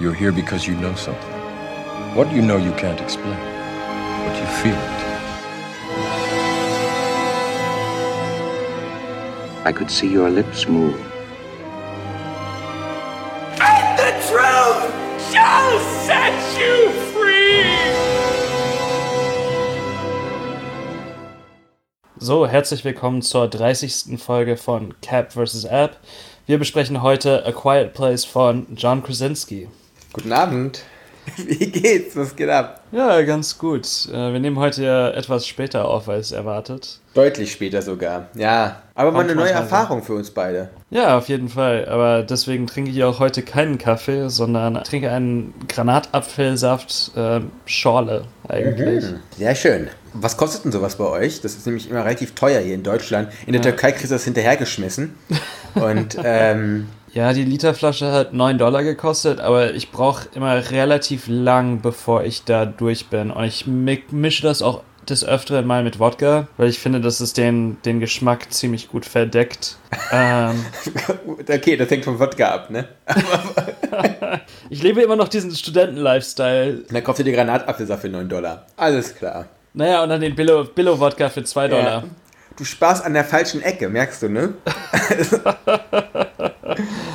You're here because you know something. What you know you can't explain, but you feel it. I could see your lips move. And the truth shall set you free! So, herzlich willkommen zur 30. Folge von Cap vs. App. Wir besprechen heute A Quiet Place von John Krasinski. Guten Abend. Wie geht's? Was geht ab? Ja, ganz gut. Äh, Wir nehmen heute ja etwas später auf als erwartet. Deutlich später sogar. Ja. Aber mal eine neue. Erfahrung für uns beide. Ja, auf jeden Fall. Aber deswegen trinke ich auch heute keinen Kaffee, sondern trinke einen Granatapfelsaft äh, Schorle eigentlich. Hm. Sehr schön. Was kostet denn sowas bei euch? Das ist nämlich immer relativ teuer hier in Deutschland. In der Türkei kriegst du das hinterhergeschmissen. Und ähm, Ja, die Literflasche hat 9 Dollar gekostet, aber ich brauche immer relativ lang, bevor ich da durch bin. Und ich mi- mische das auch des Öfteren mal mit Wodka, weil ich finde, dass es den, den Geschmack ziemlich gut verdeckt. ähm, okay, das hängt vom Wodka ab, ne? ich lebe immer noch diesen Studenten-Lifestyle. Dann kaufst du dir Granatapfelsaft für 9 Dollar. Alles klar. Naja, und dann den Billo- Billo-Wodka für 2 Dollar. Ja. Du sparst an der falschen Ecke, merkst du, ne?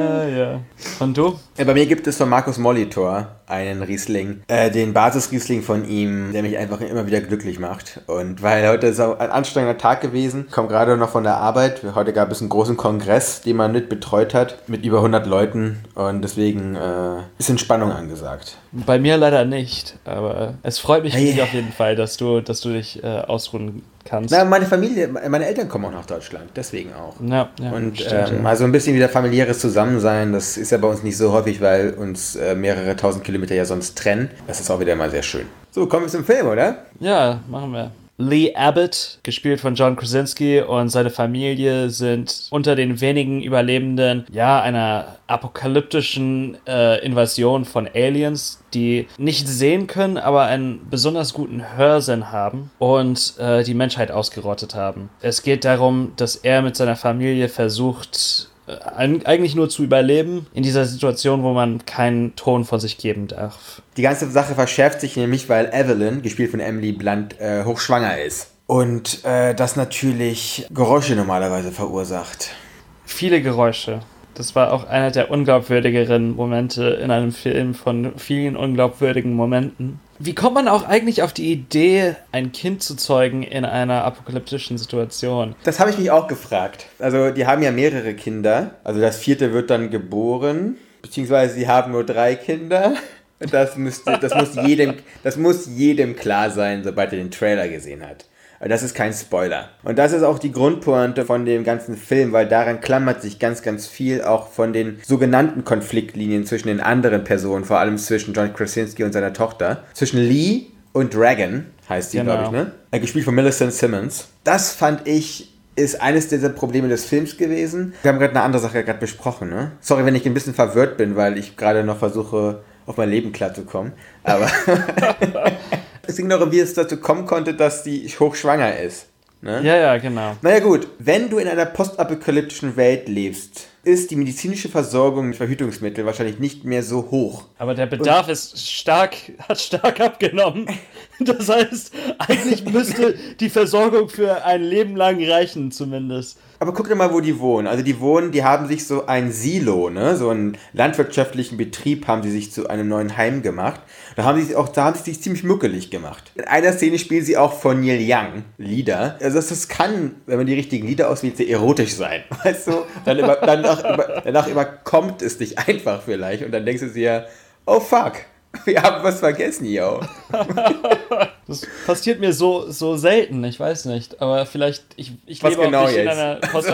Ah, ja. Und du? Ja, bei mir gibt es von Markus Molitor einen Riesling, äh, den Basisriesling von ihm, der mich einfach immer wieder glücklich macht. Und weil heute ist auch ein anstrengender Tag gewesen, komme gerade noch von der Arbeit. Heute gab es einen großen Kongress, den man mit betreut hat, mit über 100 Leuten. Und deswegen äh, ist Entspannung angesagt. Bei mir leider nicht, aber es freut mich Hey. auf jeden Fall, dass du, dass du dich äh, ausruhen kannst. Na, meine Familie, meine Eltern kommen auch nach Deutschland, deswegen auch. Ja, ja, Und stimmt, ähm, ja. mal so ein bisschen wieder familiäres Zusammensein, das ist ja bei uns nicht so häufig, weil uns äh, mehrere tausend Kilometer ja sonst trennen. Das ist auch wieder mal sehr schön. So, kommen wir zum Film, oder? Ja, machen wir. Lee Abbott, gespielt von John Krasinski und seine Familie sind unter den wenigen Überlebenden ja einer apokalyptischen äh, Invasion von Aliens, die nicht sehen können, aber einen besonders guten Hörsinn haben und äh, die Menschheit ausgerottet haben. Es geht darum, dass er mit seiner Familie versucht, eigentlich nur zu überleben in dieser Situation, wo man keinen Ton von sich geben darf. Die ganze Sache verschärft sich nämlich, weil Evelyn, gespielt von Emily Blunt, äh, hochschwanger ist. Und äh, das natürlich Geräusche normalerweise verursacht. viele Geräusche. Das war auch einer der unglaubwürdigeren Momente in einem Film von vielen unglaubwürdigen Momenten. Wie kommt man auch eigentlich auf die Idee, ein Kind zu zeugen in einer apokalyptischen Situation? Das habe ich mich auch gefragt. Also, die haben ja mehrere Kinder. Also, das vierte wird dann geboren. Beziehungsweise, sie haben nur drei Kinder. Das, müsste, das, muss jedem, das muss jedem klar sein, sobald er den Trailer gesehen hat. Das ist kein Spoiler. Und das ist auch die Grundpointe von dem ganzen Film, weil daran klammert sich ganz, ganz viel auch von den sogenannten Konfliktlinien zwischen den anderen Personen, vor allem zwischen John Krasinski und seiner Tochter. Zwischen Lee und Dragon heißt sie, Genau. glaube ich, ne? Äh, Gespielt von Millicent Simmons. Das fand ich ist eines dieser Probleme des Films gewesen. Wir haben gerade eine andere Sache gerade besprochen, ne? Sorry, wenn ich ein bisschen verwirrt bin, weil ich gerade noch versuche, auf mein Leben klarzukommen. Aber es wie es dazu kommen konnte, dass sie hochschwanger ist. Ne? Ja, ja, genau. Naja gut, wenn du in einer postapokalyptischen Welt lebst, ist die medizinische Versorgung mit Verhütungsmitteln wahrscheinlich nicht mehr so hoch. Aber der Bedarf ist stark, hat stark abgenommen. Das heißt, eigentlich müsste die Versorgung für ein Leben lang reichen, zumindest. Aber guck dir mal, wo die wohnen. Also die wohnen, die haben sich so ein Silo, ne, so einen landwirtschaftlichen Betrieb haben sie sich zu einem neuen Heim gemacht. Da haben sie sich auch, da haben sie sich ziemlich muckelig gemacht. In einer Szene spielen sie auch von Neil Young Lieder. Also das, das kann, wenn man die richtigen Lieder auswählt, sehr erotisch sein. Weißt du? Dann über, danach, über, danach überkommt es dich einfach vielleicht und dann denkst du dir, oh fuck, wir haben was vergessen, yo. Das passiert mir so, so selten, ich weiß nicht. Aber vielleicht, ich, ich Was lebe genau nicht in jetzt? einer Post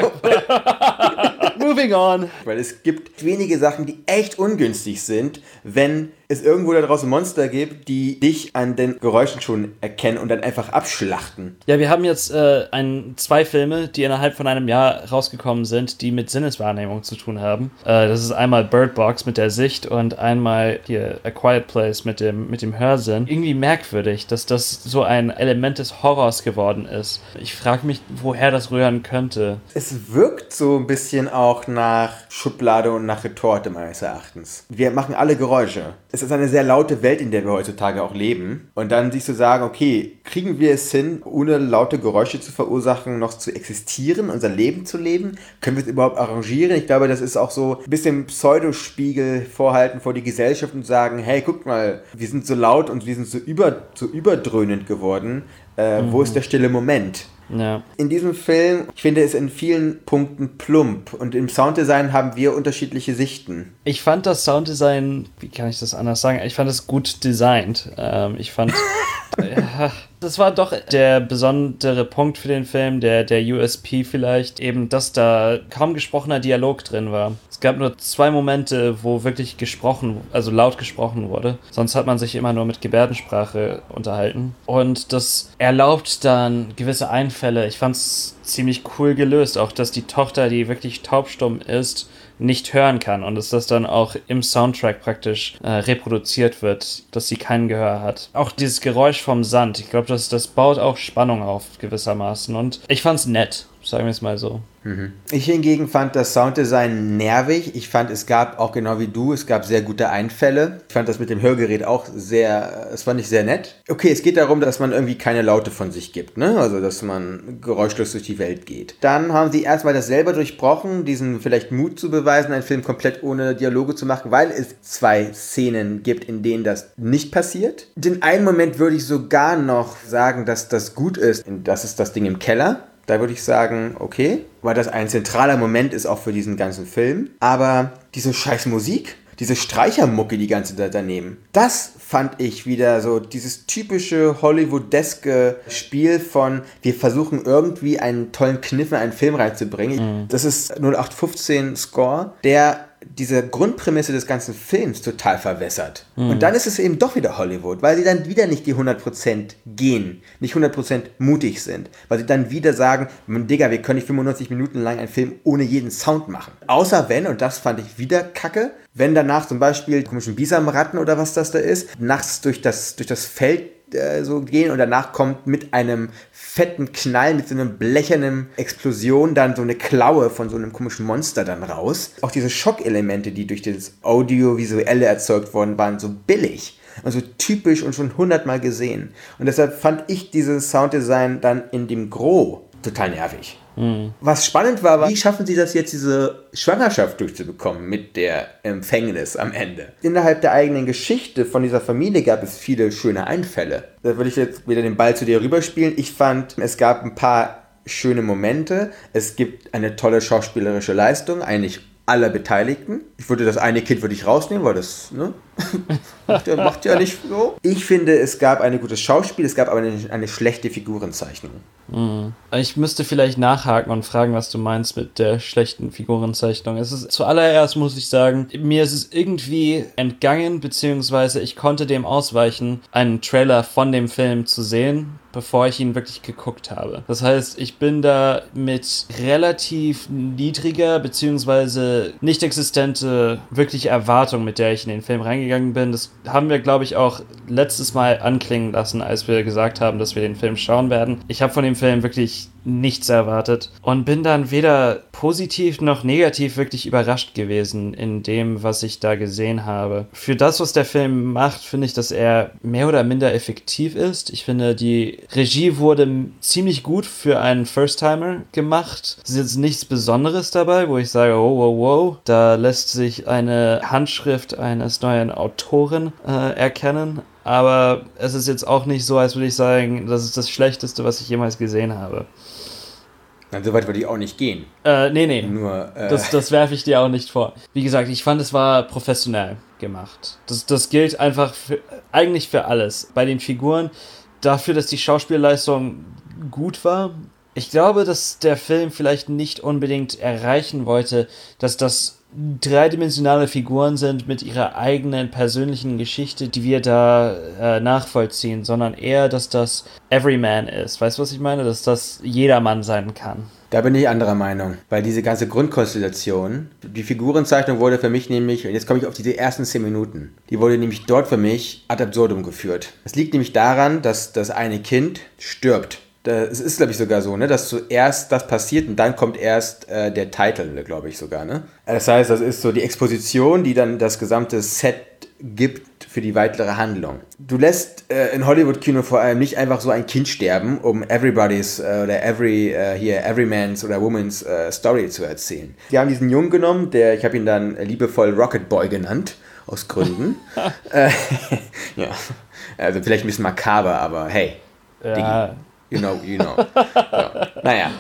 Moving on. Weil es gibt wenige Sachen, die echt ungünstig sind, wenn es irgendwo da draußen Monster gibt, die dich an den Geräuschen schon erkennen und dann einfach abschlachten. Ja, wir haben jetzt äh, ein, zwei Filme, die innerhalb von einem Jahr rausgekommen sind, die mit Sinneswahrnehmung zu tun haben. Äh, das ist einmal Bird Box mit der Sicht und einmal hier A Quiet Place mit dem, mit dem Hörsinn. Irgendwie merkwürdig, dass das so ein Element des Horrors geworden ist. Ich frage mich, woher das rühren könnte. Es wirkt so ein bisschen auch nach Schublade und nach Retorte meines Erachtens. Wir machen alle Geräusche. Es ist eine sehr laute Welt, in der wir heutzutage auch leben. Und dann sich zu sagen, okay, kriegen wir es hin, ohne laute Geräusche zu verursachen, noch zu existieren, unser Leben zu leben? Können wir es überhaupt arrangieren? Ich glaube, das ist auch so ein bisschen Pseudospiegel vorhalten vor die Gesellschaft und sagen, hey, guck mal, wir sind so laut und wir sind so, über, so überdröhnend geworden. Äh, mhm. Wo ist der stille Moment? Ja. In diesem Film, ich finde es in vielen Punkten plump und im Sounddesign haben wir unterschiedliche Sichten. Ich fand das Sounddesign, wie kann ich das anders sagen? Ich fand es gut designt. Ähm, ich fand. das war doch der besondere Punkt für den Film, der, der USP vielleicht, eben, dass da kaum gesprochener Dialog drin war. Es gab nur zwei Momente, wo wirklich gesprochen, also laut gesprochen wurde. Sonst hat man sich immer nur mit Gebärdensprache unterhalten. Und das erlaubt dann gewisse Einfälle. Ich fand es ziemlich cool gelöst, auch dass die Tochter, die wirklich taubstumm ist, nicht hören kann und dass das dann auch im Soundtrack praktisch äh, reproduziert wird, dass sie kein Gehör hat. Auch dieses Geräusch vom Sand, ich glaube, das, das baut auch Spannung auf gewissermaßen und ich fand's nett, sagen wir es mal so. Mhm. Ich hingegen fand das Sounddesign nervig. Ich fand, es gab auch genau wie du, es gab sehr gute Einfälle. Ich fand das mit dem Hörgerät auch sehr, es fand ich sehr nett. Okay, es geht darum, dass man irgendwie keine Laute von sich gibt, ne? Also, dass man geräuschlos durch die Welt geht. Dann haben sie erstmal das selber durchbrochen, diesen vielleicht Mut zu beweisen, einen Film komplett ohne Dialoge zu machen, weil es zwei Szenen gibt, in denen das nicht passiert. Den einen Moment würde ich sogar noch sagen, dass das gut ist. Das ist das Ding im Keller da würde ich sagen, okay, weil das ein zentraler Moment ist auch für diesen ganzen Film. Aber diese scheiß Musik, diese Streichermucke die ganze Zeit daneben, das fand ich wieder so dieses typische Hollywoodeske Spiel von wir versuchen irgendwie einen tollen Kniff in einen Film reinzubringen. Mhm. Das ist 0815 Score, der diese Grundprämisse des ganzen Films total verwässert. Mhm. Und dann ist es eben doch wieder Hollywood, weil sie dann wieder nicht die 100% gehen, nicht 100% mutig sind, weil sie dann wieder sagen, Digga, wir können nicht 95 Minuten lang einen Film ohne jeden Sound machen. Außer wenn, und das fand ich wieder kacke, wenn danach zum Beispiel komischen Bisamratten oder was das da ist, nachts durch das, durch das Feld äh, so gehen und danach kommt mit einem fetten Knall, mit so einem blechernen Explosion dann so eine Klaue von so einem komischen Monster dann raus. Auch diese Schockelemente, die durch das Audiovisuelle erzeugt worden waren, so billig. Also typisch und schon hundertmal gesehen. Und deshalb fand ich dieses Sounddesign dann in dem Gros total nervig. Mhm. Was spannend war, war, wie schaffen sie das jetzt, diese Schwangerschaft durchzubekommen mit der Empfängnis am Ende? Innerhalb der eigenen Geschichte von dieser Familie gab es viele schöne Einfälle. Da würde ich jetzt wieder den Ball zu dir rüberspielen. Ich fand, es gab ein paar schöne Momente. Es gibt eine tolle schauspielerische Leistung, eigentlich aller Beteiligten. Ich würde das eine Kind würde ich rausnehmen, weil das ne, macht, ja, macht, ja, nicht so. Ich finde, es gab ein gutes Schauspiel, es gab aber eine, eine schlechte Figurenzeichnung. Mhm. Ich müsste vielleicht nachhaken und fragen, was du meinst mit der schlechten Figurenzeichnung. Es ist zuallererst muss ich sagen, mir ist es irgendwie entgangen, beziehungsweise ich konnte dem ausweichen, einen Trailer von dem Film zu sehen, bevor ich ihn wirklich geguckt habe. Das heißt, ich bin da mit relativ niedriger beziehungsweise nicht existente wirklich Erwartung, mit der ich in den Film reingegangen bin. Das haben wir, glaube ich, auch letztes Mal anklingen lassen, als wir gesagt haben, dass wir den Film schauen werden. Ich habe von dem Film wirklich nichts erwartet und bin dann weder positiv noch negativ wirklich überrascht gewesen in dem, was ich da gesehen habe. Für das, was der Film macht, finde ich, dass er mehr oder minder effektiv ist. Ich finde, die Regie wurde ziemlich gut für einen First-Timer gemacht. Es ist jetzt nichts Besonderes dabei, wo ich sage, oh, wow, wow, da lässt sich eine Handschrift eines neuen Autoren äh, erkennen aber es ist jetzt auch nicht so, als würde ich sagen, das ist das Schlechteste, was ich jemals gesehen habe. Nein, so weit würde ich auch nicht gehen. Äh, nee, nee. Nur, äh das, das werfe ich dir auch nicht vor. Wie gesagt, ich fand, es war professionell gemacht. Das, das gilt einfach für, eigentlich für alles. Bei den Figuren, dafür, dass die Schauspielleistung gut war, Ich glaube, dass der Film vielleicht nicht unbedingt erreichen wollte, dass das dreidimensionale Figuren sind mit ihrer eigenen persönlichen Geschichte, die wir da äh, nachvollziehen, sondern eher, dass das Everyman ist. Weißt du, was ich meine? Dass das jedermann sein kann. Da bin ich anderer Meinung, weil diese ganze Grundkonstellation, die Figurenzeichnung wurde für mich nämlich, und jetzt komme ich auf diese ersten zehn Minuten, die wurde nämlich dort für mich ad absurdum geführt. Es liegt nämlich daran, dass das eine Kind stirbt es ist, glaube ich, sogar so, ne, dass zuerst das passiert und dann kommt erst äh, der Titel, glaube ich sogar. Ne? Das heißt, das ist so die Exposition, die dann das gesamte Set gibt für die weitere Handlung. Du lässt äh, in Hollywood-Kino vor allem nicht einfach so ein Kind sterben, um everybody's äh, oder every äh, hier everyman's oder woman's äh, Story zu erzählen. Die haben diesen Jungen genommen, der ich habe ihn dann liebevoll Rocket Boy genannt aus Gründen. Äh, ja, also vielleicht ein bisschen makaber, aber hey. Ja. Digi. You know. So. Naja.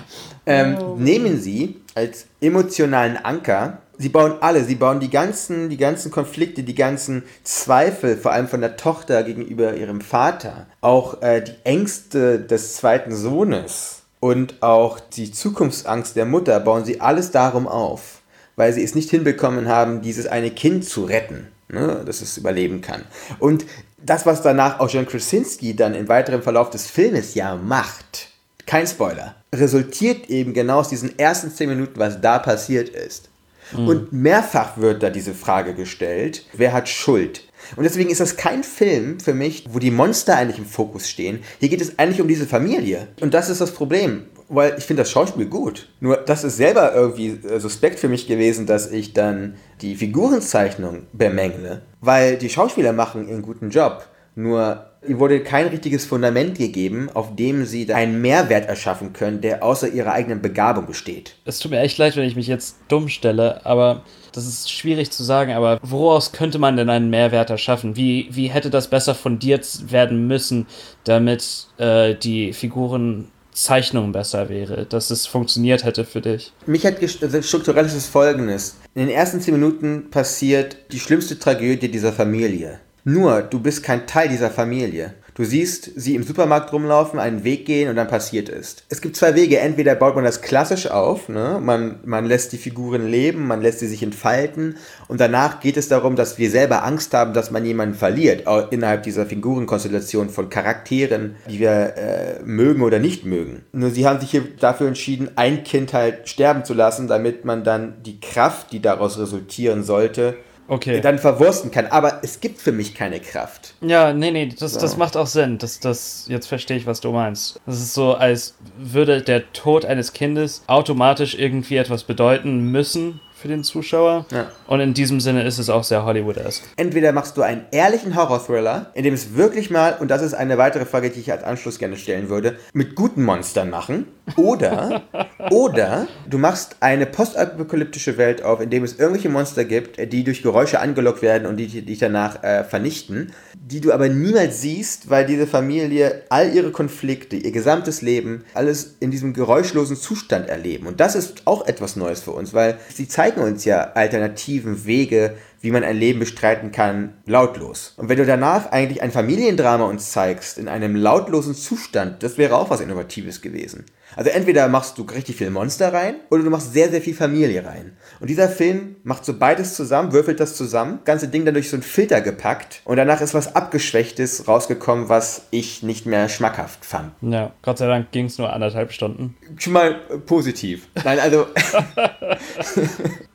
Ähm, oh. Nehmen Sie als emotionalen Anker, Sie bauen alle, Sie bauen die ganzen, die ganzen Konflikte, die ganzen Zweifel, vor allem von der Tochter gegenüber ihrem Vater, auch äh, die Ängste des zweiten Sohnes und auch die Zukunftsangst der Mutter, bauen Sie alles darum auf, weil Sie es nicht hinbekommen haben, dieses eine Kind zu retten ne, dass es überleben kann. Und das, was danach auch John Krasinski dann im weiteren Verlauf des Filmes ja macht, kein Spoiler, resultiert eben genau aus diesen ersten zehn Minuten, was da passiert ist. Mhm. Und mehrfach wird da diese Frage gestellt, wer hat Schuld? Und deswegen ist das kein Film für mich, wo die Monster eigentlich im Fokus stehen. Hier geht es eigentlich um diese Familie. Und das ist das Problem weil ich finde das Schauspiel gut. Nur das ist selber irgendwie äh, suspekt für mich gewesen, dass ich dann die Figurenzeichnung bemängle, weil die Schauspieler machen einen guten Job. Nur ihnen wurde kein richtiges Fundament gegeben, auf dem sie einen Mehrwert erschaffen können, der außer ihrer eigenen Begabung besteht. Es tut mir echt leid, wenn ich mich jetzt dumm stelle, aber das ist schwierig zu sagen, aber woraus könnte man denn einen Mehrwert erschaffen? Wie, wie hätte das besser fundiert werden müssen, damit äh, die Figuren Zeichnung besser wäre, dass es funktioniert hätte für dich? Mich hat also strukturell ist es folgendes. In den ersten zehn Minuten passiert die schlimmste Tragödie dieser Familie. Nur, du bist kein Teil dieser Familie. Du siehst sie im Supermarkt rumlaufen, einen Weg gehen und dann passiert ist. Es gibt zwei Wege. Entweder baut man das klassisch auf, ne? man, man lässt die Figuren leben, man lässt sie sich entfalten und danach geht es darum, dass wir selber Angst haben, dass man jemanden verliert innerhalb dieser Figurenkonstellation von Charakteren, die wir äh, mögen oder nicht mögen. Nur sie haben sich hier dafür entschieden, ein Kind halt sterben zu lassen, damit man dann die Kraft, die daraus resultieren sollte, okay. dann verwursten kann. Aber es gibt für mich keine Kraft. Ja, nee, nee, das, so. das macht auch Sinn. Das, das, jetzt verstehe ich, was du meinst. Das ist so, als würde der Tod eines Kindes automatisch irgendwie etwas bedeuten müssen, für den Zuschauer. Ja. Und in diesem Sinne ist es auch sehr Hollywood-esque. Entweder machst du einen ehrlichen Horror-Thriller, in dem es wirklich mal, und das ist eine weitere Frage, die ich als Anschluss gerne stellen würde, mit guten Monstern machen. Oder, oder du machst eine postapokalyptische Welt auf, in dem es irgendwelche Monster gibt, die durch Geräusche angelockt werden und die dich danach äh, vernichten, die du aber niemals siehst, weil diese Familie all ihre Konflikte, ihr gesamtes Leben, alles in diesem geräuschlosen Zustand erleben. Und das ist auch etwas Neues für uns, weil sie zeigen uns ja alternativen Wege, wie man ein Leben bestreiten kann, lautlos. Und wenn du danach eigentlich ein Familiendrama uns zeigst, in einem lautlosen Zustand, das wäre auch was Innovatives gewesen. Also entweder machst du richtig viel Monster rein oder du machst sehr, sehr viel Familie rein. Und dieser Film macht so beides zusammen, würfelt das zusammen, ganze Ding dann durch so einen Filter gepackt und danach ist was Abgeschwächtes rausgekommen, was ich nicht mehr schmackhaft fand. Ja, Gott sei Dank ging es nur anderthalb Stunden. Schon mal positiv. Nein, also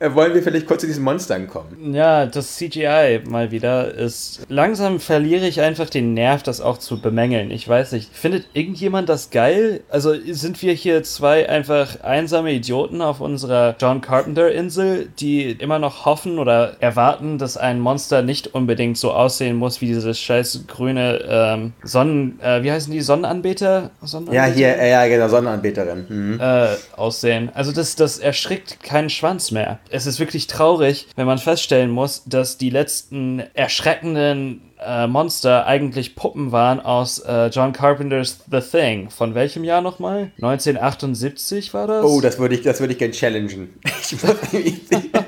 wollen wir vielleicht kurz zu diesen Monstern kommen. Ja, das CGI mal wieder ist. Langsam verliere ich einfach den Nerv, das auch zu bemängeln. Ich weiß nicht. Findet irgendjemand das geil? Also sind wir hier zwei einfach einsame Idioten auf unserer John Carpenter-Insel, die immer noch hoffen oder erwarten, dass ein Monster nicht unbedingt so aussehen muss wie dieses scheiß grüne ähm, Sonnen... Äh, wie heißen die? Sonnenanbeter? Sonnenanbeter? Ja, hier, äh, ja, genau, Sonnenanbeterin. Mhm. Äh, aussehen. Also das, das erschrickt keinen Schwanz mehr. Es ist wirklich traurig, wenn man feststellen muss, dass die letzten erschreckenden äh, Monster eigentlich Puppen waren aus äh, John Carpenters The Thing. Von welchem Jahr nochmal? 1978 war das? Oh, das würde ich, das ich gerne challengen.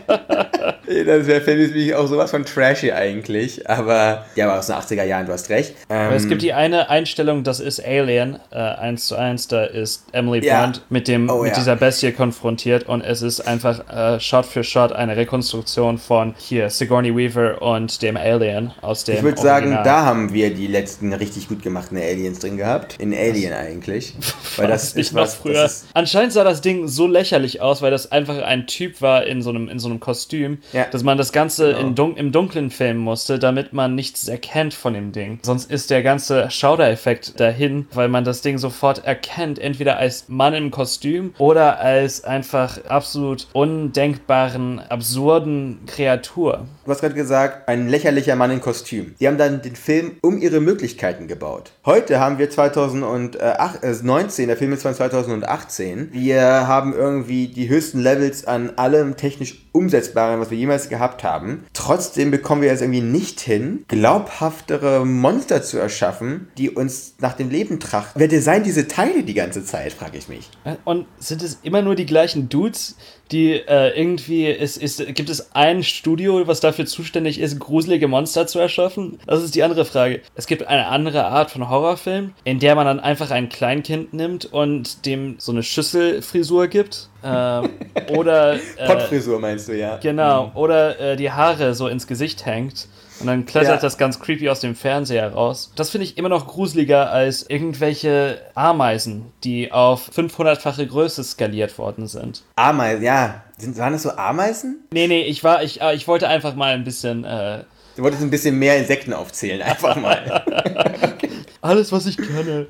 Das wäre ist wirklich auch sowas von trashy eigentlich. Aber ja, aber aus den 80er Jahren, du hast recht. Aber es Ähm, gibt die eine Einstellung, das ist Alien, äh, 1 zu 1, da ist Emily Ja. Blunt mit, dem, Oh, mit ja. dieser Bestie konfrontiert und es ist einfach äh, Shot für Shot eine Rekonstruktion von hier Sigourney Weaver und dem Alien aus dem ich würde sagen, da haben wir die letzten richtig gut gemachten Aliens drin gehabt. In Alien eigentlich. Weil das nicht ist noch was, früher. Anscheinend sah das Ding so lächerlich aus, weil das einfach ein Typ war in so einem, in so einem Kostüm, Ja. Dass man das Ganze Genau. dun im Dunkeln filmen musste, damit man nichts erkennt von dem Ding. Sonst ist der ganze Schaudereffekt dahin, weil man das Ding sofort erkennt, entweder als Mann im Kostüm oder als einfach absolut undenkbaren, absurden Kreatur. Du hast gerade gesagt, ein lächerlicher Mann in Kostüm. Die haben dann den Film um ihre Möglichkeiten gebaut. Heute haben wir 2019, der Film ist von 2018. Wir haben irgendwie die höchsten Levels an allem technisch Umsetzbaren, was wir jemals gehabt haben. Trotzdem bekommen wir es irgendwie nicht hin, glaubhaftere Monster zu erschaffen, die uns nach dem Leben trachten. Wer designt diese Teile die ganze Zeit, frage ich mich. Und sind es immer nur die gleichen Dudes, die äh, irgendwie, ist, ist, gibt es ein Studio, was dafür zuständig ist, gruselige Monster zu erschaffen? Das ist die andere Frage. Es gibt eine andere Art von Horrorfilm, in der man dann einfach ein Kleinkind nimmt und dem so eine Schüsselfrisur gibt. Ähm, oder. Äh, Pottfrisur meinst du, ja. Genau, oder äh, die Haare so ins Gesicht hängt und dann klettert Ja. das ganz creepy aus dem Fernseher raus. Das finde ich immer noch gruseliger als irgendwelche Ameisen, die auf 500-fache Größe skaliert worden sind. Ameisen, ja. Sind, waren das so Ameisen? Nee, nee, ich war, ich, äh, ich wollte einfach mal ein bisschen, äh, Du wolltest ein bisschen mehr Insekten aufzählen, einfach mal. alles, was ich kenne.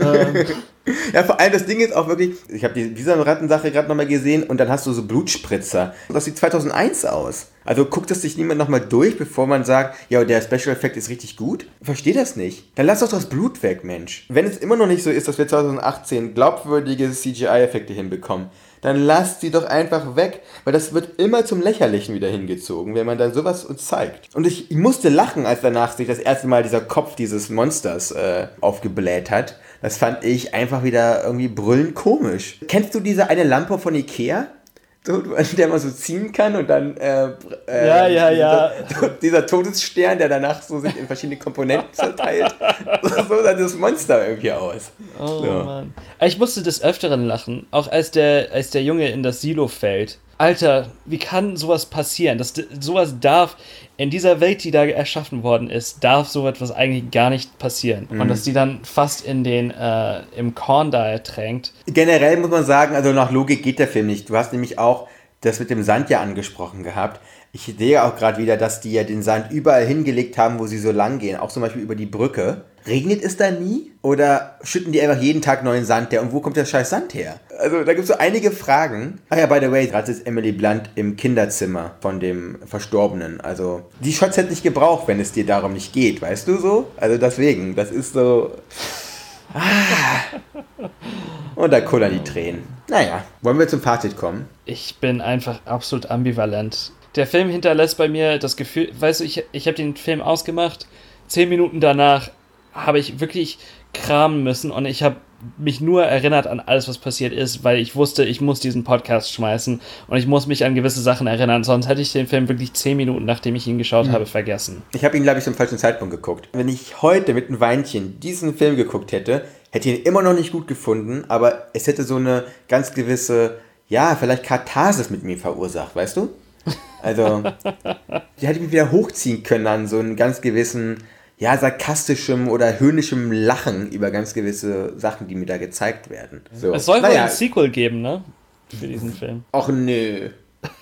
ähm, ja, vor allem das Ding ist auch wirklich, ich habe die Rattensache gerade nochmal gesehen und dann hast du so Blutspritzer. Das sieht 2001 aus. Also guckt das sich niemand nochmal durch, bevor man sagt, ja, der Special Effect ist richtig gut? Ich verstehe das nicht. Dann lass doch das Blut weg, Mensch. Wenn es immer noch nicht so ist, dass wir 2018 glaubwürdige CGI-Effekte hinbekommen, dann lasst sie doch einfach weg, weil das wird immer zum Lächerlichen wieder hingezogen, wenn man dann sowas uns zeigt. Und ich, ich musste lachen, als danach sich das erste Mal dieser Kopf dieses Monsters äh, aufgebläht hat. Das fand ich einfach wieder irgendwie brüllend komisch. Kennst du diese eine Lampe von Ikea? So, der man so ziehen kann und dann äh, äh, Ja, ja, ja. Dieser, dieser Todesstern, der danach so sich in verschiedene Komponenten zerteilt. so sah das Monster irgendwie aus. oh Ja. Mann. Ich musste des Öfteren lachen, auch als der, als der Junge in das Silo fällt. Alter, wie kann sowas passieren? Das, sowas darf in dieser Welt, die da erschaffen worden ist, darf so etwas eigentlich gar nicht passieren. Und dass die dann fast in den, äh, im Korn da ertränkt. Generell muss man sagen, also nach Logik geht der Film nicht. Du hast nämlich auch das mit dem Sand ja angesprochen gehabt. Ich sehe auch gerade wieder, dass die ja den Sand überall hingelegt haben, wo sie so lang gehen. Auch zum Beispiel über die Brücke. Regnet es da nie? Oder schütten die einfach jeden Tag neuen Sand her? Und wo kommt der scheiß Sand her? Also da gibt es so einige Fragen. Ach ja, by the way, gerade ist Emily Blunt im Kinderzimmer von dem Verstorbenen. Also die Shots hätte nicht gebraucht, wenn es dir darum nicht geht, weißt du so? Also deswegen, das ist so... Und da kullern die Tränen. Naja, wollen wir zum Fazit kommen? Ich bin einfach absolut ambivalent. Der Film hinterlässt bei mir das Gefühl, weißt du, ich, ich habe den Film ausgemacht, zehn Minuten danach habe ich wirklich kramen müssen und ich habe mich nur erinnert an alles, was passiert ist, weil ich wusste, ich muss diesen Podcast schmeißen und ich muss mich an gewisse Sachen erinnern, sonst hätte ich den Film wirklich zehn Minuten, nachdem ich ihn geschaut habe, vergessen. Ich habe ihn, glaube ich, zum falschen Zeitpunkt geguckt. Wenn ich heute mit einem Weinchen diesen Film geguckt hätte, hätte ich ihn immer noch nicht gut gefunden, aber es hätte so eine ganz gewisse, ja, vielleicht Katharsis mit mir verursacht, weißt du? Also, die hätte ich mich wieder hochziehen können an so einen ganz gewissen, ja, sarkastischem oder höhnischem Lachen über ganz gewisse Sachen, die mir da gezeigt werden. So. Es soll wohl naja, ein Sequel geben, ne? Für diesen Film. Ach nö.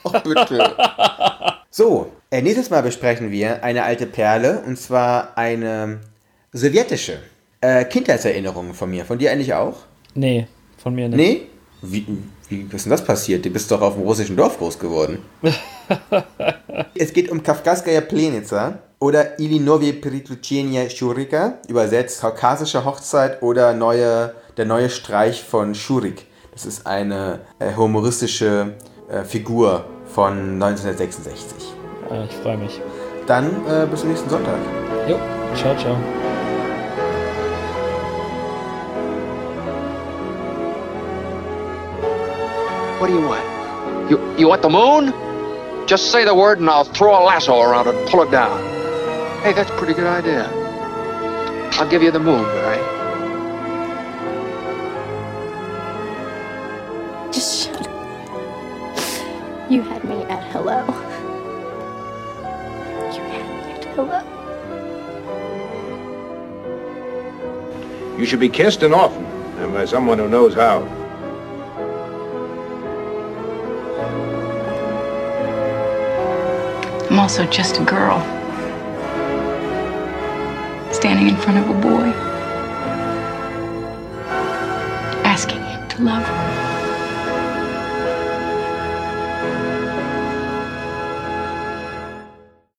Ach bitte. so, äh, nächstes Mal besprechen wir eine alte Perle und zwar eine sowjetische äh, Kindheitserinnerung von mir. Von dir eigentlich auch? Nee, von mir nicht. Nee? Wie, wie was ist denn das passiert? Du bist doch auf dem russischen Dorf groß geworden. es geht um Kafkaskaya Plenica oder Ilinovie Priklutschenia Shurika, übersetzt kaukasische Hochzeit oder neue, der neue Streich von Schurik. Das ist eine äh, humoristische äh, Figur von 1966. Ah, ich freue mich. Dann äh, bis zum nächsten Sonntag. Jo, ciao, ciao. What do you want? You, you want the moon? Just say the word and I'll throw a lasso around it and pull it down. Hey, that's a pretty good idea. I'll give you the moon, Barry. Just shut up. You had me at hello. You had me at hello. You should be kissed and often, and by someone who knows how. Also just a girl. Standing in front of a boy. Asking him to love her.